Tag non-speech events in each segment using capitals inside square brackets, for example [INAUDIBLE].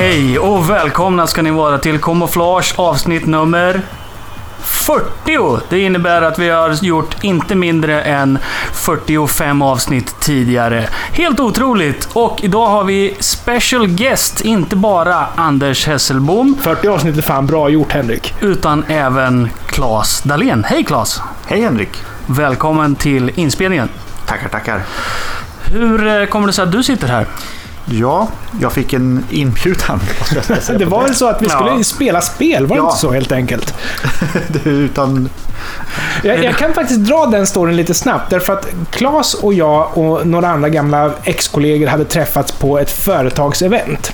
Hej och välkomna ska ni vara till Camouflage avsnitt nummer 40. Det innebär att vi har gjort inte mindre än 45 avsnitt tidigare. Helt otroligt! Och idag har vi special guest, inte bara Anders Hesselbom, 40 avsnitt är fan bra gjort Henrik. utan även Claes Dahlén. Hej Claes! Hej Henrik! Välkommen till inspelningen. Tackar, tackar. Hur eh, kommer det sig att du sitter här? Ja, jag fick en inbjudan. [LAUGHS] Det var väl så att vi skulle Ja. spela spel, var det Ja. inte så helt enkelt? [LAUGHS] Utan, Jag, jag kan faktiskt dra den storyn lite snabbt, därför att Claes och jag och några andra gamla ex-kollegor hade träffats på ett företagsevent.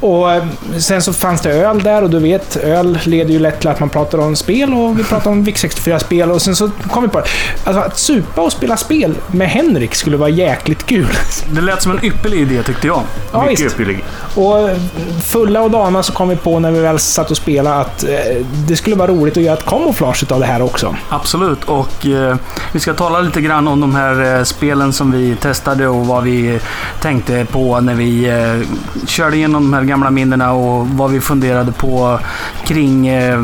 Och eh, sen så fanns det öl där och du vet, öl leder ju lätt till att man pratar om spel och vi pratar om VIC64-spel och sen så kom vi på det. Alltså att supa och spela spel med Henrik skulle vara jäkligt kul. Det lät som en ypperlig idé tyckte jag. Ja, mycket visst. uppbygglig. Och fulla och dana så kom vi på när vi väl satt och spelade att eh, det skulle vara roligt att göra ett kamouflage av det här också. Absolut, och eh, vi ska tala lite grann om de här eh, spelen som vi testade och vad vi tänkte på när vi eh, körde igenom de här gamla minnena och vad vi funderade på kring eh,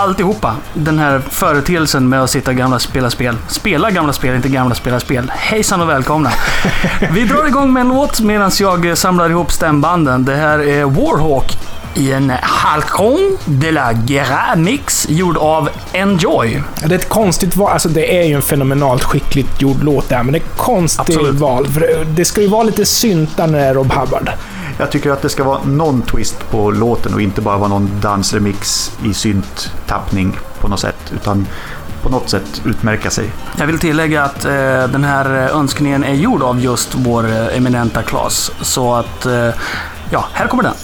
alltihopa. Den här företeelsen med att sitta gamla spela spel. Spela gamla spel, inte gamla spela spel. Hejsan och välkomna! [LAUGHS] Vi drar igång med en låt medan jag eh, samlar ihop stämbanden. Det här är Warhawk i en Halcon de la Guerra mix gjord av Enjoy. Det är ett konstigt val. Alltså det är ju en fenomenalt skickligt gjord låt där, men det är ett konstigt Absolut. val. Det ska ju vara lite syntar när det är Rob Hubbard. Jag tycker att det ska vara någon twist på låten och inte bara vara någon dansremix i synt-tappning på något sätt. Utan på något sätt utmärka sig. Jag vill tillägga att eh, den här önskningen är gjord av just vår eh, eminenta Klas. Så att, eh, ja, här kommer den.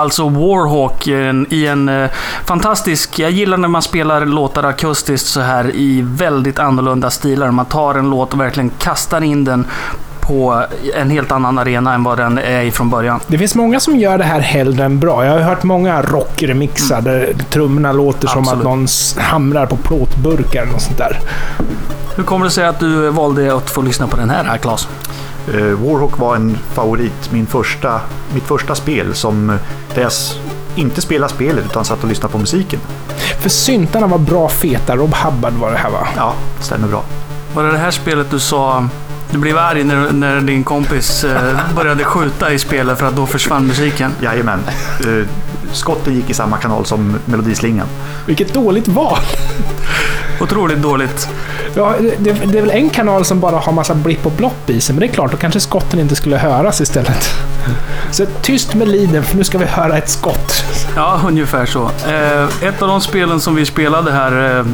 Alltså Warhawk i en, eh, fantastisk... Jag gillar när man spelar låtar akustiskt så här i väldigt annorlunda stilar. Man tar en låt och verkligen kastar in den på en helt annan arena än vad den är i från början. Det finns många som gör det här hellre än bra. Jag har hört många rockremixar mm. där trummorna låter Absolut. som att någon hamrar på plåtburkar och sånt där. Hur kommer det sig att du valde att få lyssna på den här, Klas? Uh, Warhawk var en favorit, min första, mitt första spel som där jag inte spelade spelet utan satt och lyssnade på musiken. För syntarna var bra feta. Rob Hubbard var det här va? Ja, stämmer bra. Var det det här spelet du sa du blev arg när, när din kompis eh, började skjuta i spelet för att då försvann musiken? Jajamän. Uh, skotten gick i samma kanal som melodislingan. Vilket dåligt val! [LAUGHS] Otroligt dåligt. Ja, det, det, är väl en kanal som bara har massa blipp och blopp i sig, men det är klart, då kanske skotten inte skulle höras istället. Så tyst med liden, för nu ska vi höra ett skott. Ja, ungefär så. Eh, ett av de spelen som vi spelade här eh,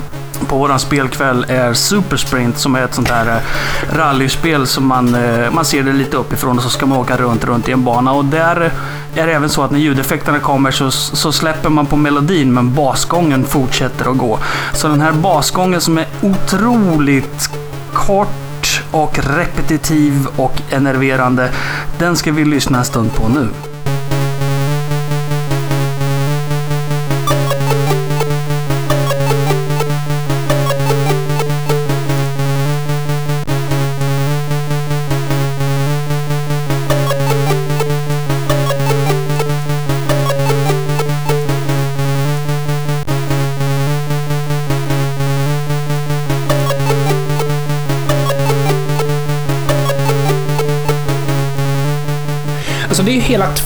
på våran spelkväll är Super Sprint som är ett sånt här eh, rallyspel som man, man ser det lite uppifrån och så ska man åka runt, runt i en bana. Och där är det även så att när ljudeffekterna kommer så, så släpper man på melodin men basgången fortsätter att gå. Så den här basgången som är otroligt kort och repetitiv och enerverande, den ska vi lyssna en stund på nu.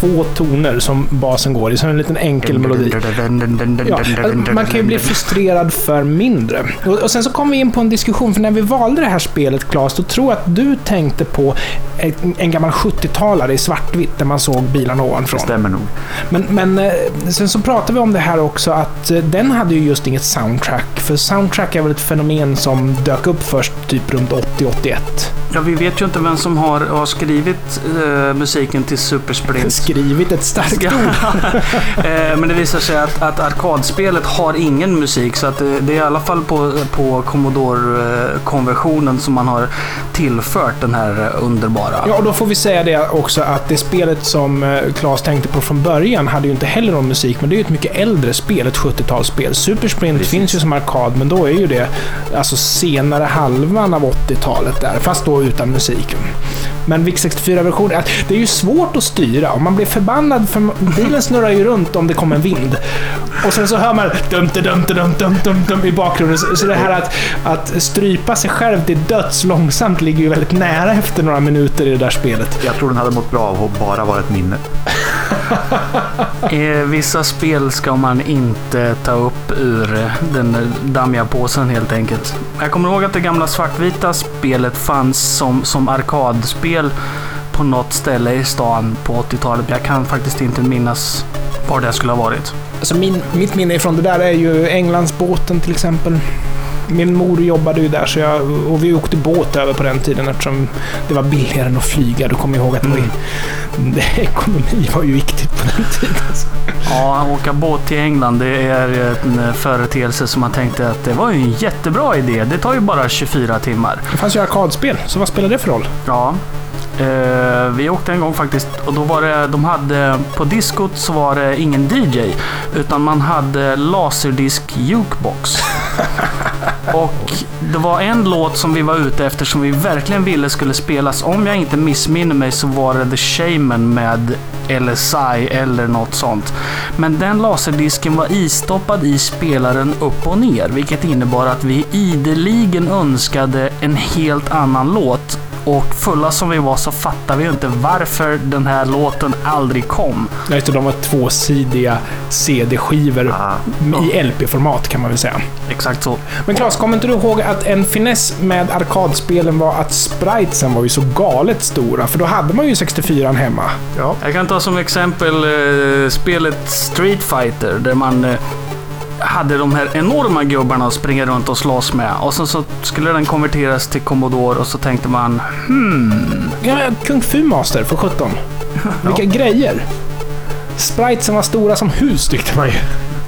Två toner som basen går i, så en liten enkel melodi. Ja, man kan ju bli frustrerad för mindre. Och, och sen så kom vi in på en diskussion, för när vi valde det här spelet, Claes, då tror jag att du tänkte på en, en gammal 70-talare i svartvitt, där man såg bilarna ovanifrån. Det stämmer nog. Men, men eh, sen så pratade vi om det här också, att eh, den hade ju just inget soundtrack. För soundtrack är väl ett fenomen som dök upp först typ runt 80-81. Ja, vi vet ju inte vem som har, har skrivit uh, musiken till Super Sprint. Skrivit ett starkt ord. uh, [LAUGHS] men det visar sig att, att arkadspelet har ingen musik. Så att det, det är i alla fall på, på Commodore-konversionen som man har tillfört den här underbara. Ja, och då får vi säga det också att det spelet som Claes tänkte på från början hade ju inte heller någon musik. Men det är ju ett mycket äldre spel, ett 70-talsspel. Super Sprint Precis. finns ju som arkad, men då är ju det alltså senare början av 80-talet där. Fast då utan musiken. Men VIC 64-versionen, det är ju svårt att styra. Om man blir förbannad för bilen snurrar ju runt om det kommer en vind. Och sen så hör man dum dum dum dum dum dum i bakgrunden. Så det här att, att strypa sig själv till döds långsamt ligger ju väldigt nära efter några minuter i det där spelet. Jag tror den hade mått bra av att bara vara ett minne. I [LAUGHS] vissa spel ska man inte ta upp ur den dammiga påsen helt enkelt. Jag kommer ihåg att det gamla svartvita spelet fanns som, som arkadspel på något ställe i stan på 80-talet. Jag kan faktiskt inte minnas var det skulle ha varit. Alltså min, mitt minne från det där är ju Englandsbåten till exempel. Min mor jobbade ju där så jag, och vi åkte båt över på den tiden eftersom det var billigare än att flyga. Du kommer ihåg att [LAUGHS] det var, mm. ekonomi var ju viktigt på den tiden. Ja, åka båt till England det är en företeelse som man tänkte att det var ju en jättebra idé. Det tar ju bara 24 timmar. Det fanns ju arkadspel, så vad spelar det för roll? Ja, Uh, vi åkte en gång faktiskt och då var det, de hade, på diskot så var det ingen DJ. Utan man hade laserdisk jukebox. [LAUGHS] och det var en låt som vi var ute efter som vi verkligen ville skulle spelas. Om jag inte missminner mig så var det The Shaman med LSI eller något sånt. Men den laserdisken var istoppad i spelaren upp och ner, vilket innebar att vi ideligen önskade en helt annan låt och fulla som vi var så fattade vi inte varför den här låten aldrig kom. Ja, just det, de var tvåsidiga CD-skivor ah, i LP-format kan man väl säga. Exakt så. Men Claes, kommer inte du ihåg att en finess med arkadspelen var att spritesen var ju så galet stora? För då hade man ju 64 hemma. Ja. Jag kan ta som exempel eh, spelet Street Fighter där man eh, hade de här enorma gubbarna att springa runt och slåss med. Och sen så skulle den konverteras till Commodore och så tänkte man hmm. Ja, Kung Fu Master för 17. [LAUGHS] Vilka ja. grejer! Sprites som var stora som hus tyckte man ju.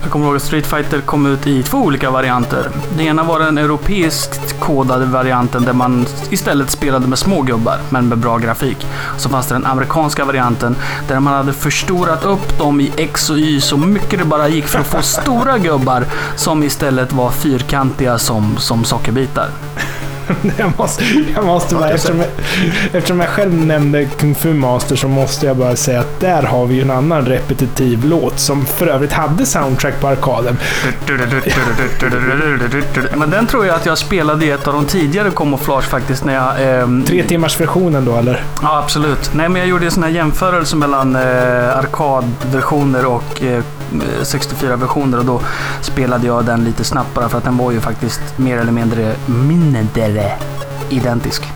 Jag kommer ihåg att Street Fighter kom ut i två olika varianter. Den ena var den europeiskt kodade varianten där man istället spelade med små gubbar, men med bra grafik. Så fanns det den amerikanska varianten där man hade förstorat upp dem i X och Y så mycket det bara gick för att få [LAUGHS] stora gubbar som istället var fyrkantiga som, som sockerbitar. [LAUGHS] jag måste, jag måste bara, eftersom jag, eftersom jag själv nämnde Kung Fu Master så måste jag bara säga att där har vi ju en annan repetitiv låt som för övrigt hade soundtrack på arkaden. [LAUGHS] Men den tror jag att jag spelade i ett av de tidigare Camouflage faktiskt när jag... ehm, Tre timmars versionen då eller? Ja, absolut. Nej, men jag gjorde en sån här jämförelse mellan eh, arkadversioner och eh, Eh, 64-versioner och då spelade jag den lite snabbt bara för att den var ju faktiskt mer eller mindre mindre identisk.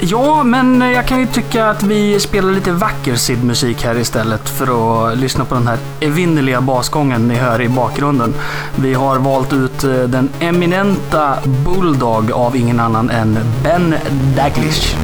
Ja, men jag kan ju tycka att vi spelar lite vacker SID-musik här istället för att lyssna på den här evinnerliga basgången ni hör i bakgrunden. Vi har valt ut eh, den eminenta Bulldog av ingen annan än Ben Daglish.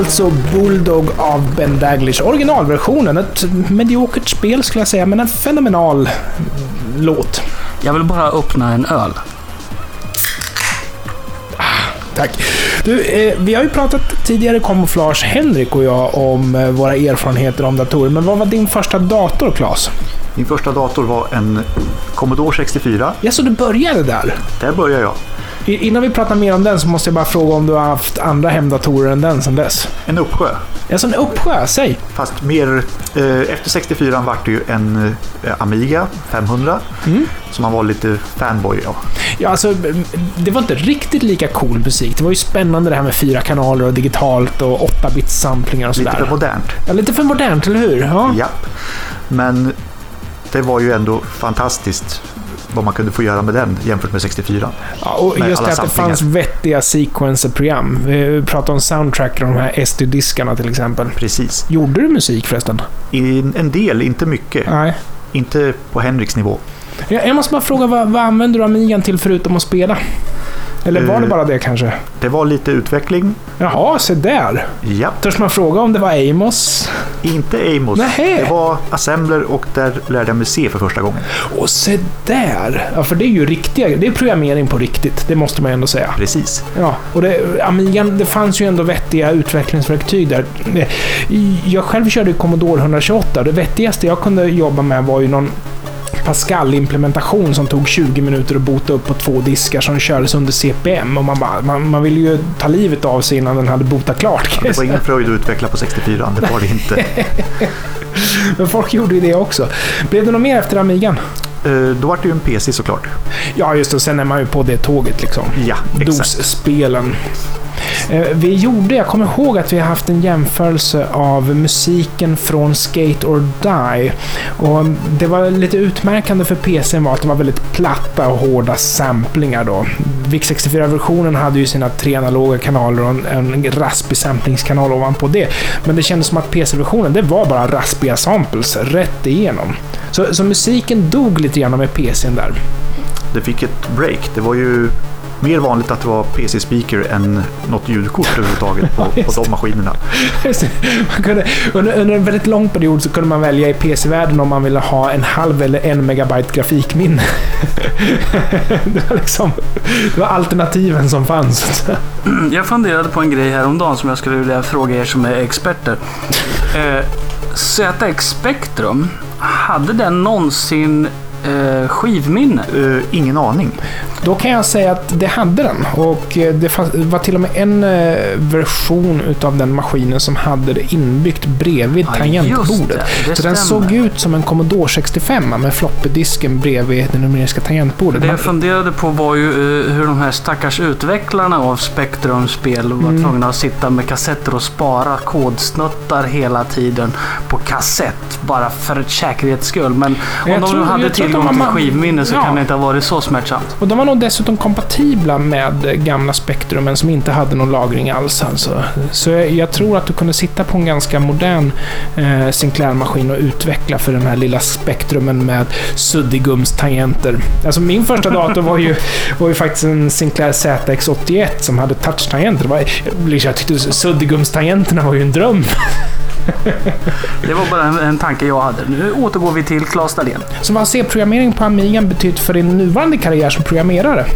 Alltså Bulldog av Ben Daglish. Originalversionen. Ett mediokert spel skulle jag säga, men en fenomenal låt. Jag vill bara öppna en öl. Tack. Du, eh, vi har ju pratat tidigare, Camouflage, Henrik och jag, om eh, våra erfarenheter om datorer. Men vad var din första dator, Claes? Min första dator var en Commodore 64. Ja, så du började där? Där började jag. Innan vi pratar mer om den så måste jag bara fråga om du har haft andra hemdatorer än den sedan dess? En uppsjö. Ja, så en uppsjö, säg. Fast mer... Eh, efter 64 vart det ju en eh, Amiga 500. Mm. Som man var lite fanboy av. Ja, alltså, det var inte riktigt lika cool musik. Det var ju spännande det här med fyra kanaler och digitalt och 8-bits samplingar och Lite sådär. för modernt. Ja, lite för modernt, eller hur? Ja. Japp. Men det var ju ändå fantastiskt vad man kunde få göra med den jämfört med 64. Ja, och Med just det att det fanns vettiga sequencer-program. Vi pratade om soundtracker och de här SD-diskarna till exempel. Precis. Gjorde du musik förresten? En del, inte mycket. Nej. Inte på Henriks nivå. Jag, jag måste bara fråga, vad, vad använder du Amigan till förutom att spela? Eller var det Eh. bara det kanske? Det var lite utveckling. Jaha, se där. Ja, Törs man fråga om det var Amos? inte Amos. Nähä. Det var assembler och där lärde jag mig C för första gången. Och se där! Ja, för det är ju riktiga Det är programmering på riktigt. Det måste man ju ändå säga. Precis. Ja, och det, Amigan, det fanns ju ändå vettiga utvecklingsverktyg där. Jag själv körde Commodore 128 och det vettigaste jag kunde jobba med var ju någon Pascal-implementation som tog 20 minuter att bota upp på två diskar som kördes under CPM. Och man, bara, man, man ville ju ta livet av sig innan den hade botat klart. jag Det var ingen fröjd att utveckla på 64, det var det inte. [LAUGHS] Men folk gjorde ju det också. Blev det något mer efter Amigan? Eh, Då var det ju en PC såklart. Ja, just det. Sen är man ju på det tåget liksom. Ja, exakt. DOS-spelen. Eh, vi gjorde, jag kommer ihåg att vi har haft en jämförelse av musiken från Skate or Die. Och det var lite utmärkande för PCn var att det var väldigt platta och hårda samplingar då. VIC64-versionen hade ju sina tre analoga kanaler och en, en raspig samplingskanal ovanpå det. Men det kändes som att PC-versionen, det var bara raspiga samples rätt igenom. Så, så musiken dog lite grann med PCn där. Det fick ett break. Det var ju mer vanligt att det var PC-speaker än något ljudkort överhuvudtaget på, på de maskinerna. [LAUGHS] Kunde, under, under en väldigt lång period så kunde man välja i PC-världen om man ville ha en halv eller en megabyte grafikminne. [LAUGHS] det, var liksom, det var alternativen som fanns. [CLEARS THROAT] Jag funderade på en grej häromdagen som jag skulle vilja fråga er som är experter. Eh, ZX Spectrum, hade den någonsin eh, skivminne? Eh, ingen aning. Då kan jag säga att det hade den. Och eh, det fanns- det var till och med en eh, version utav den maskinen som hade det inbyggt bredvid Ja, tangentbordet. det. Det Så den stämmer. såg ut som en Commodore 65 med floppydisken bredvid det numeriska tangentbordet. Det jag funderade på var ju eh, hur de här stackars utvecklarna av Spectrum-spel var Mm. tvungna att sitta med kassetter och spara kodsnuttar hela tiden på kassett. Bara för säkerhets skull. Men om Jag de tror- hade jag tillgång de till skivminne så Ja. kan det inte ha varit så smärtsamt. Och de var nog dessutom kompatibla med gamla Spectrumen som inte hade någon lagring alls. Alltså. Så jag, jag tror att du kunde sitta på en ganska modern eh, Sinclair-maskin och utveckla för den här lilla Spectrumen med suddigums-tangenter. Alltså min första dator var ju, var ju faktiskt en Sinclair ZX81 som hade touch-tangenter. Jag tyckte suddigums-tangenterna var ju en dröm. [LAUGHS] Det var bara en, en tanke jag hade. Nu återgår vi till Claes Dahlén. Så vad har C-programmering på Amigan betytt för din nuvarande karriär som programmerare?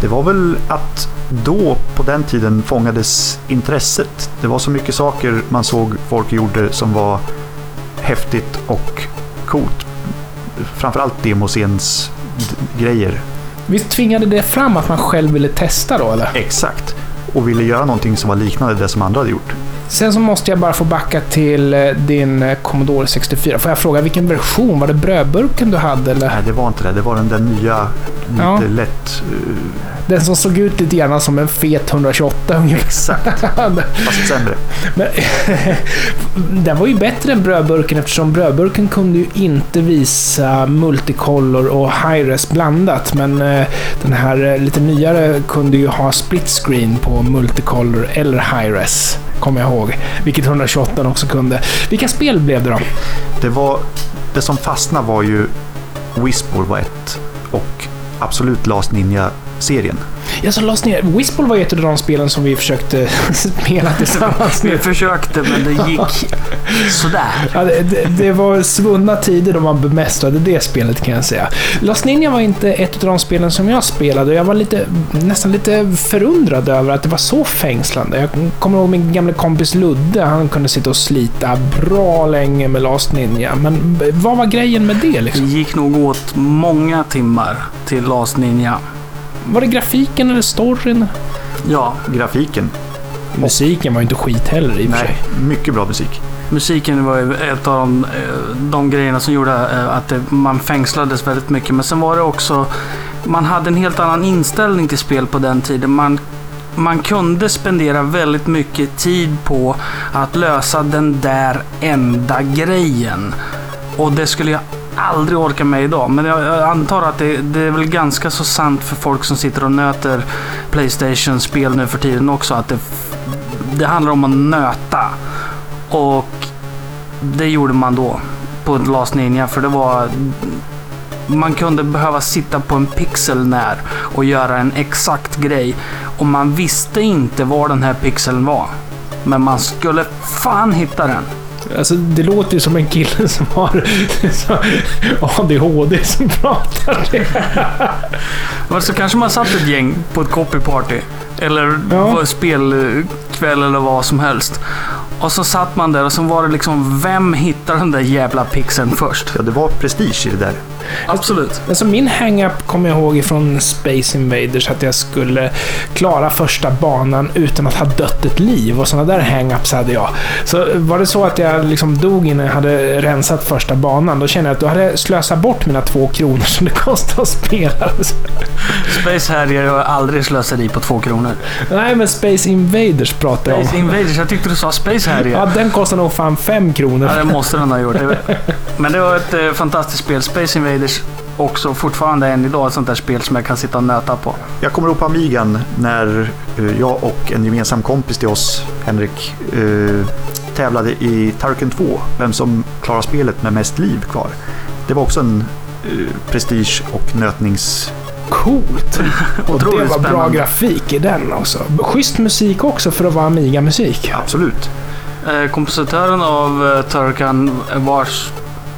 Det var väl att då, på den tiden, fångades intresset. Det var så mycket saker man såg folk gjorde som var häftigt och coolt. Framförallt demoscens grejer. Visst tvingade det fram att man själv ville testa då, eller? Exakt. Och ville göra någonting som var liknande det som andra hade gjort. Sen så måste jag bara få backa till eh, din eh, Commodore 64. Får jag fråga vilken version? Var det brödburken du hade eller? Nej, det var inte det. Det var den där nya, lite Ja. lätt... eh, Den som såg ut lite grann som en fet 128 ungefär. exakt, [LAUGHS] fast sämre. Men, [LAUGHS] den var ju bättre än brödburken eftersom brödburken kunde ju inte visa multicolor och high-res blandat. Men den här lite nyare kunde ju ha split screen på multicolor eller high-res. Kommer jag ihåg. Vilket 128 också kunde. Vilka spel blev det då? Det, var, det som fastnade var ju Whisper var ett och absolut Last Ninja-serien. Jag så lades ner. Whisball var ett av de spelen som vi försökte [LAUGHS] spela tillsammans Vi försökte men det gick sådär. Ja, det, det, det var svunna tider då man bemästrade det spelet kan jag säga. Lost Ninja var inte ett av de spelen som jag spelade och jag var lite, nästan lite förundrad över att det var så fängslande. Jag kommer ihåg min gamla kompis Ludde, han kunde sitta och slita bra länge med Lost Ninja. Men vad var grejen med det Det liksom? gick nog åt många timmar till Last Ninja. Var det grafiken eller storyn? Ja, Grafiken, Musiken var ju inte skit heller i och för sig. mycket bra musik. musiken var ju ett av de, eh, de grejerna som gjorde eh, att det, man fängslades väldigt mycket. Men sen var det också, man hade en helt annan inställning till spel på den tiden. Man, man kunde spendera väldigt mycket tid på att lösa den där enda grejen. Och det skulle jag aldrig orka med idag. Men jag, jag antar att det, det är väl ganska så sant för folk som sitter och nöter Playstation-spel nu för tiden också. Att det, det handlar om att nöta. Och det gjorde man då på Last Ninja för det var man kunde behöva sitta på en pixel när och göra en exakt grej. Och man visste inte var den här pixeln var. Men man skulle fan hitta den. Alltså, det låter ju som en kille som har [LAUGHS] ADHD som pratar. Men [LAUGHS] så kanske man satt ett gäng på ett copyparty. Eller Ja. spelkväll eller vad som helst. Och så satt man där och så var det liksom, vem hittar den där jävla pixeln först? Ja, det var prestige i det där. Absolut. Alltså min hang-up kommer jag ihåg från Space Invaders att jag skulle klara första banan utan att ha dött ett liv och sådana där hang-ups hade jag. Så var det så att jag liksom dog innan jag hade rensat första banan, då kände jag att då hade jag slösat bort mina två kronor [LAUGHS] som det kostade att spela. Space Harrier har aldrig slösat på två kronor. Nej, men Space Invaders pratar jag Space om. Invaders, jag tyckte du sa Space Harrier. Ja, den kostar nog fan fem kronor. Ja, det måste den ha gjort. Men det var ett eh, fantastiskt spel. Space Invaders också fortfarande än idag ett sånt där spel som jag kan sitta och nöta på. Jag kommer ihåg på Amigan när eh, jag och en gemensam kompis till oss, Henrik, eh, tävlade i Turrican 2. Vem som klarar spelet med mest liv kvar. Det var också en eh, prestige och nötnings... Coolt! [LAUGHS] Och det var Otroligt bra spännande. grafik i den också. Schysst musik också för att vara Amiga-musik. Absolut. Eh, kompositören av Turkan, vars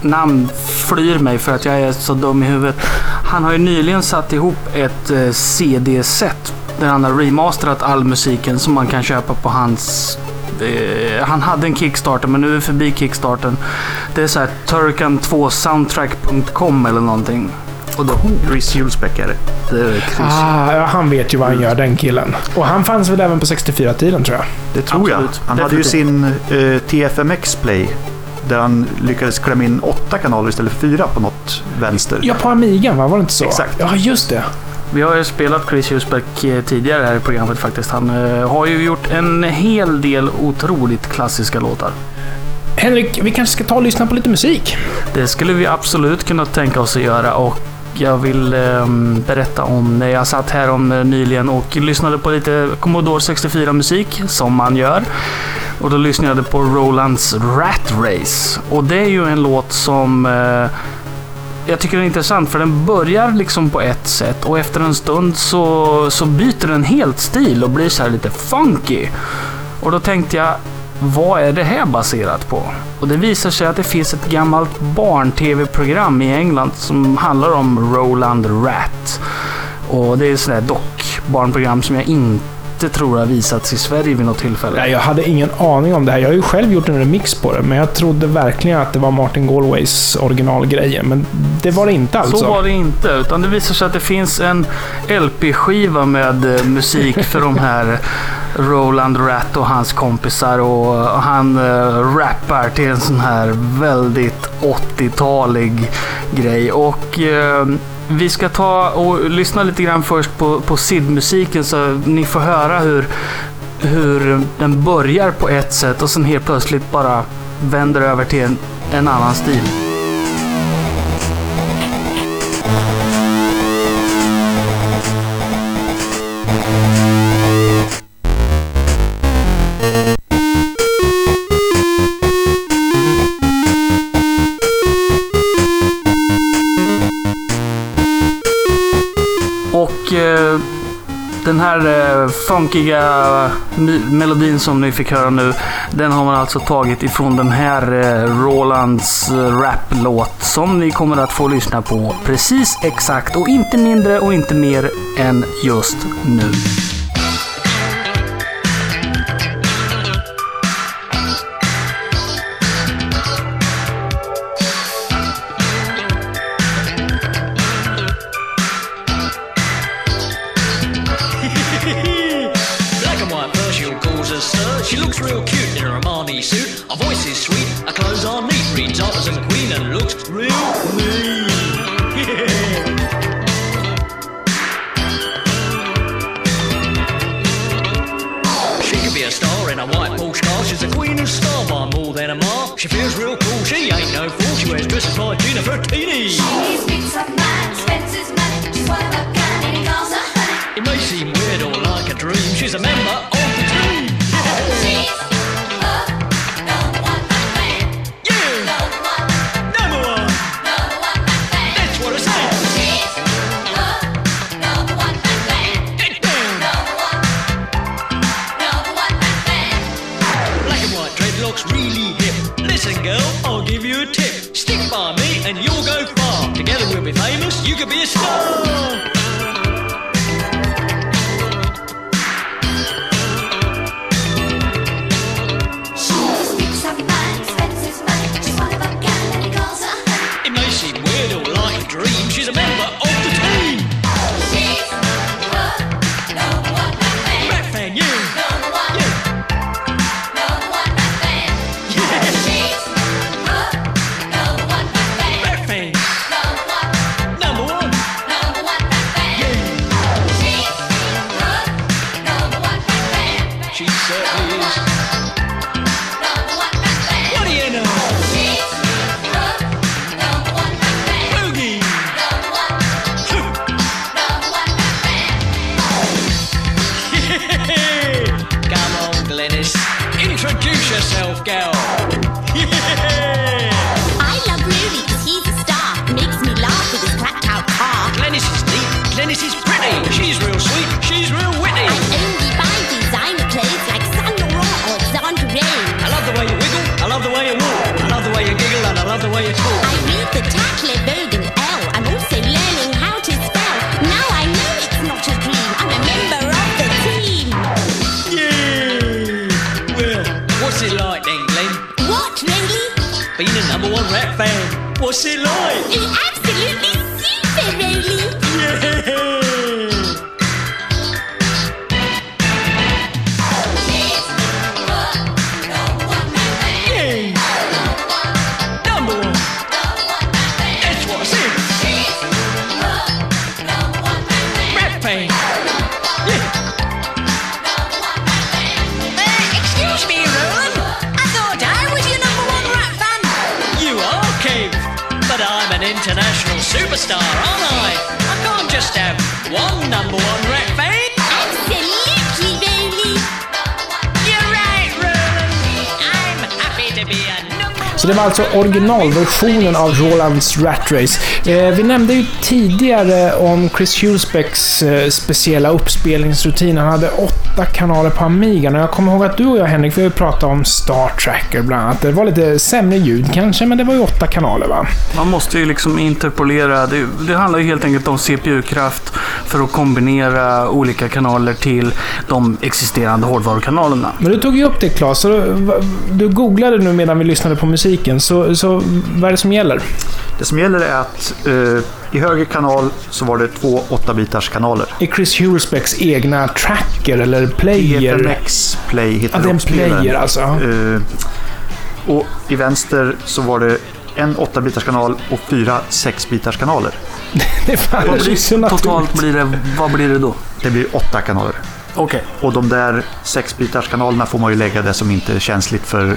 namn flyr mig för att jag är så dum i huvudet. Han har ju nyligen satt ihop ett eh, CD-set där han har remasterat all musiken som man kan köpa på hans... eh, han hade en Kickstarter men nu är vi förbi Kickstarten. Det är så här turkan2soundtrack.com eller någonting. Och då, Chris Hjulsbeck är det. Ah, ja, han vet ju vad han gör, den killen. Och han fanns väl även på 64-tiden, tror jag. Det tror Absolut. jag. Han hade ju Definitivt. sin eh, TFMX Play. Där han lyckades klämma in åtta kanaler istället för fyra på något vänster. Ja, på Amigan, va? Var det inte så? Exakt. Ja, just det. Vi har ju spelat Chris Husbeck eh, tidigare här i programmet faktiskt. Han eh, har ju gjort en hel del otroligt klassiska låtar. Henrik, vi kanske ska ta och lyssna på lite musik? Det skulle vi absolut kunna tänka oss att göra och jag vill ehm, berätta om när jag satt här om eh, nyligen och lyssnade på lite Commodore 64 musik, som man gör. Och då lyssnade jag på Rolands Rat Race. Och det är ju en låt som eh, jag tycker den är intressant för den börjar liksom på ett sätt och efter en stund så, så byter den helt stil och blir så här lite funky. Och då tänkte jag, vad är det här baserat på? Och det visar sig att det finns ett gammalt barn-tv-program i England som handlar om Roland Rat. Och det är ett sånt där dock-barnprogram som jag inte tror har visats i Sverige vid något tillfälle. Nej, jag hade ingen aning om det här. Jag har ju själv gjort en remix på det, men jag trodde verkligen att det var Martin Galways originalgrejer. Men det var det inte alltså. Så var det inte, utan det visar sig att det finns en LP-skiva med eh, musik för de här Roland Ratt och hans kompisar och han äh, rappar till en sån här väldigt 80-talig grej. Och äh, vi ska ta och lyssna lite grann först på, på SID-musiken så ni får höra hur, hur den börjar på ett sätt och sen helt plötsligt bara vänder över till en, en annan stil. Funkiga eh, melodin som ni fick höra nu, den har man alltså tagit ifrån den här eh, Rolands eh, rap-låt som ni kommer att få lyssna på precis exakt och inte mindre och inte mer än just nu. Pussy Lloyd. You absolutely super, Rolly. Yeah. Det var alltså originalversionen av Rolands Rat Race. Eh, vi nämnde ju tidigare om Chris Hulsbecks eh, speciella uppspelningsrutin. Han hade åtta kanaler på Amigan och jag kommer ihåg att du och jag Henrik, vi pratade om Star Tracker bland annat. Det var lite sämre ljud kanske, men det var ju åtta kanaler va? Man måste ju liksom interpolera. Det, det handlar ju helt enkelt om CPU-kraft för att kombinera olika kanaler till de existerande hårdvarukanalerna. Men du tog ju upp det Claes, så du, googlade nu medan vi lyssnade på musiken. Så, så vad är det som gäller? Det som gäller är att eh, i höger kanal så var det två 8-bitars kanaler. Är Chris Hulsbecks egna tracker eller player? PFMX Play heter Ja, det är en player alltså. Eh, och i vänster så var det en 8-bitars kanal och fyra 6-bitars kanaler. [LAUGHS] Det faller Vad sig så blir, totalt blir det, vad blir det då? Det blir åtta kanaler. Okej. Och de där 6-bitars kanalerna får man ju lägga där som inte är känsligt för eh,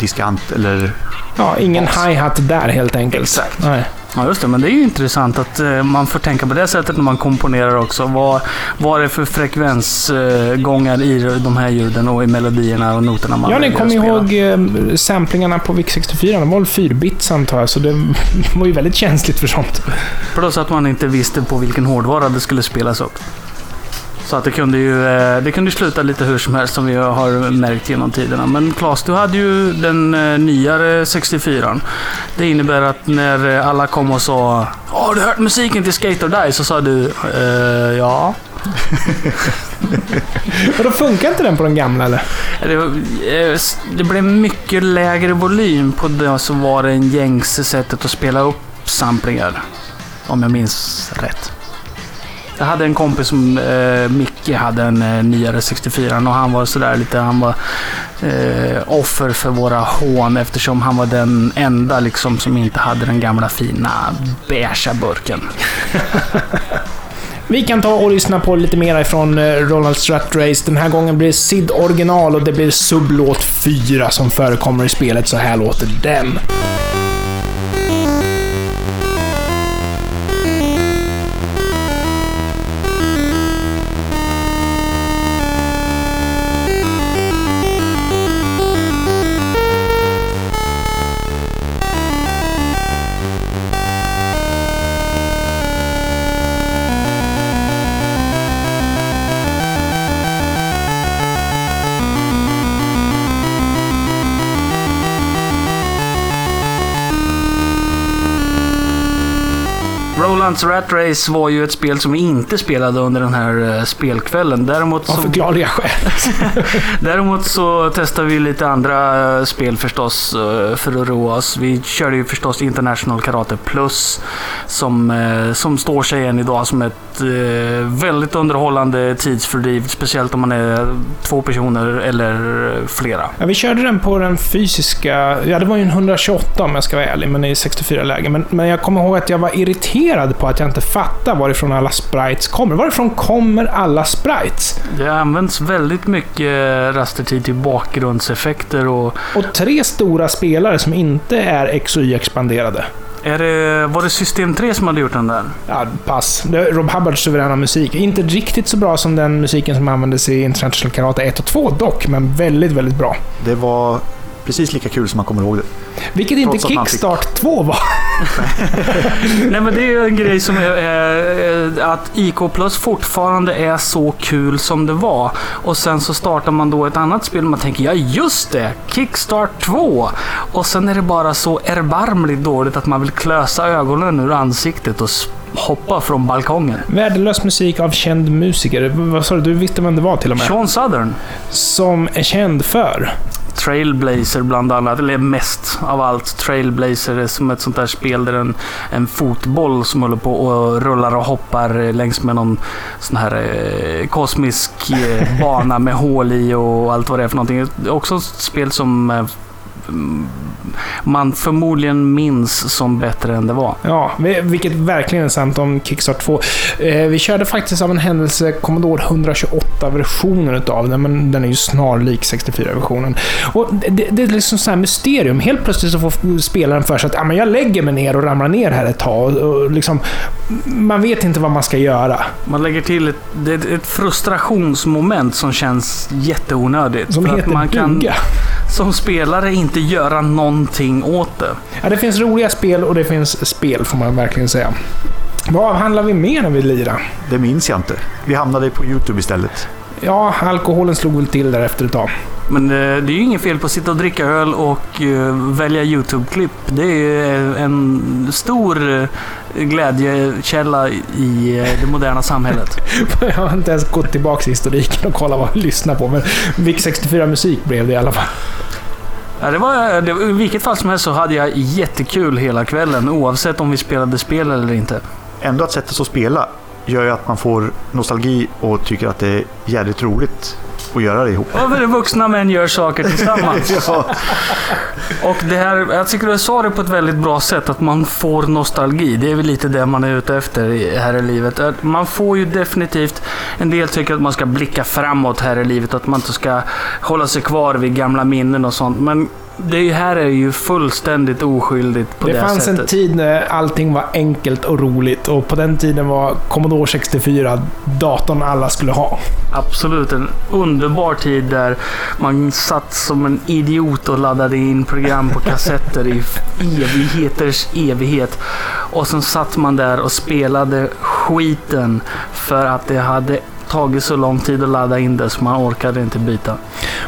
diskant eller... Ja, ingen hi-hat där helt enkelt. Exakt. Nej. Ja, just det. Men det är ju intressant att eh, man får tänka på det sättet när man komponerar också. Vad, vad är det för frekvensgångar i de här ljuden och i melodierna och noterna man Ja, ni kommer ihåg eh, samplingarna på VIC-64? De var väl 4-bits antar jag, så det [LAUGHS] var ju väldigt känsligt för sånt. Plus att man inte visste på vilken hårdvara det skulle spelas upp. Så att det kunde ju eh, det kunde sluta lite hur som helst som vi har märkt genom tiderna. Men Claes, du hade ju den eh, nyare 64 Det innebär att när eh, alla kom och sa Har du hört musiken till Skate or Die? Så sa du eh, ja. [LAUGHS] Och då funkar inte den på den gamla eller? Det, det blev mycket lägre volym på det som var det gängse sättet att spela upp samplingar. Om jag minns rätt. Jag hade en kompis som, eh, Micke, hade en eh, nyare 64 och han var sådär lite, han var eh, offer för våra hån eftersom han var den enda liksom som inte hade den gamla fina beigea burken. [LAUGHS] Vi kan ta och lyssna på lite mer ifrån eh, Roland Strat Race. Den här gången blir det SID original och det blir sublåt 4 som förekommer i spelet. Så här låter den. Elephants Rat Race var ju ett spel som vi inte spelade under den här eh, spelkvällen. Däremot Av så, förklarliga skäl. [LAUGHS] däremot så testade vi lite andra eh, spel förstås eh, för att roa oss. Vi körde ju förstås International Karate Plus som, som står sig än idag som ett eh, väldigt underhållande tidsfördriv. Speciellt om man är två personer eller flera. Ja, vi körde den på den fysiska... Ja, det var ju en 128 om jag ska vara ärlig, men i 64-läge. Men, men jag kommer ihåg att jag var irriterad på att jag inte fattade varifrån alla sprites kommer. Varifrån kommer alla sprites? Det används väldigt mycket rastertid till bakgrundseffekter och Och tre stora spelare som inte är X och Y-expanderade. Är det, var det System 3 som hade gjort den där? Ja, pass. Det är Rob Hubbards suveräna musik. Inte riktigt så bra som den musiken som användes i International Karate 1 och 2 dock, men väldigt, väldigt bra. Det var precis lika kul som man kommer ihåg det. Vilket inte Trots att man fick- Kickstart 2 var. [LAUGHS] Nej men det är ju en grej som är, är att IK Plus fortfarande är så kul som det var. Och sen så startar man då ett annat spel och man tänker ja just det, Kickstart 2. Och sen är det bara så erbarmligt dåligt att man vill klösa ögonen ur ansiktet och hoppa från balkongen. Värdelös musik av känd musiker. Vad sa du? Du visste vem det var till och med. Sean Southern. Som är känd för. Trailblazer bland annat, eller mest av allt. Trailblazer är som ett sånt där spel där en, en fotboll som håller på och rullar och hoppar längs med någon sån här eh, kosmisk eh, bana med hål i och allt vad det är för någonting. Det är också ett spel som eh, man förmodligen minns som bättre än det var. Ja, vi- vilket verkligen är sant om Kickstart 2. Eh, vi körde faktiskt av en händelse Commodore 128-versionen utav den, men den är ju snarlik 64-versionen. Och det, det är liksom så här mysterium. Helt plötsligt så får spelaren för sig att ah, men jag lägger mig ner och ramlar ner här ett tag. Och, och liksom, man vet inte vad man ska göra. Man lägger till ett, är ett frustrationsmoment som känns jätteonödigt. Som heter man kan som spelare inte göra någonting åt det. Ja, det finns roliga spel och det finns spel, får man verkligen säga. Vad avhandlar vi mer när vi lirar? Det minns jag inte. Vi hamnade på YouTube istället. Ja, alkoholen slog väl till där efter ett tag. Men eh, det är ju inget fel på att sitta och dricka öl och eh, välja YouTube-klipp. Det är eh, en stor glädjekälla i det moderna samhället. [LAUGHS] Jag har inte ens gått tillbaka i historiken och kollat vad jag lyssnar på, men VIC 64-musik blev det i alla fall. Ja, det var, det, I vilket fall som helst så hade jag jättekul hela kvällen oavsett om vi spelade spel eller inte. Ändå att sätta sig och spela gör ju att man får nostalgi och tycker att det är jävligt roligt att göra det ihop. Över vuxna män gör saker tillsammans. [LAUGHS] Ja, Och det här, jag tycker du sa det på ett väldigt bra sätt, att man får nostalgi. Det är väl lite det man är ute efter här i livet. Man får ju definitivt, en del tycker att man ska blicka framåt här i livet, att man inte ska hålla sig kvar vid gamla minnen och sånt. Men det här är ju fullständigt oskyldigt på det, det fanns sättet. en tid när allting var enkelt och roligt och på den tiden var Commodore 64 datorn alla skulle ha. Absolut, en underbar tid där man satt som en idiot och laddade in program på kassetter i evigheters evighet. Och sen satt man där och spelade skiten för att det hade tagit så lång tid att ladda in det så man orkade inte byta.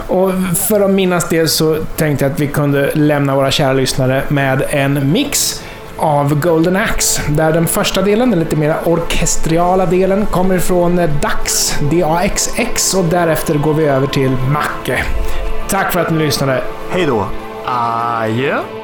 Och för att minnas det så tänkte jag att vi kunde lämna våra kära lyssnare med en mix av Golden Axe. Där den första delen, den lite mer orkestriala delen, kommer ifrån Dax, D-A-X-X och därefter går vi över till Macke. Tack för att ni lyssnade. hej då! Adjö!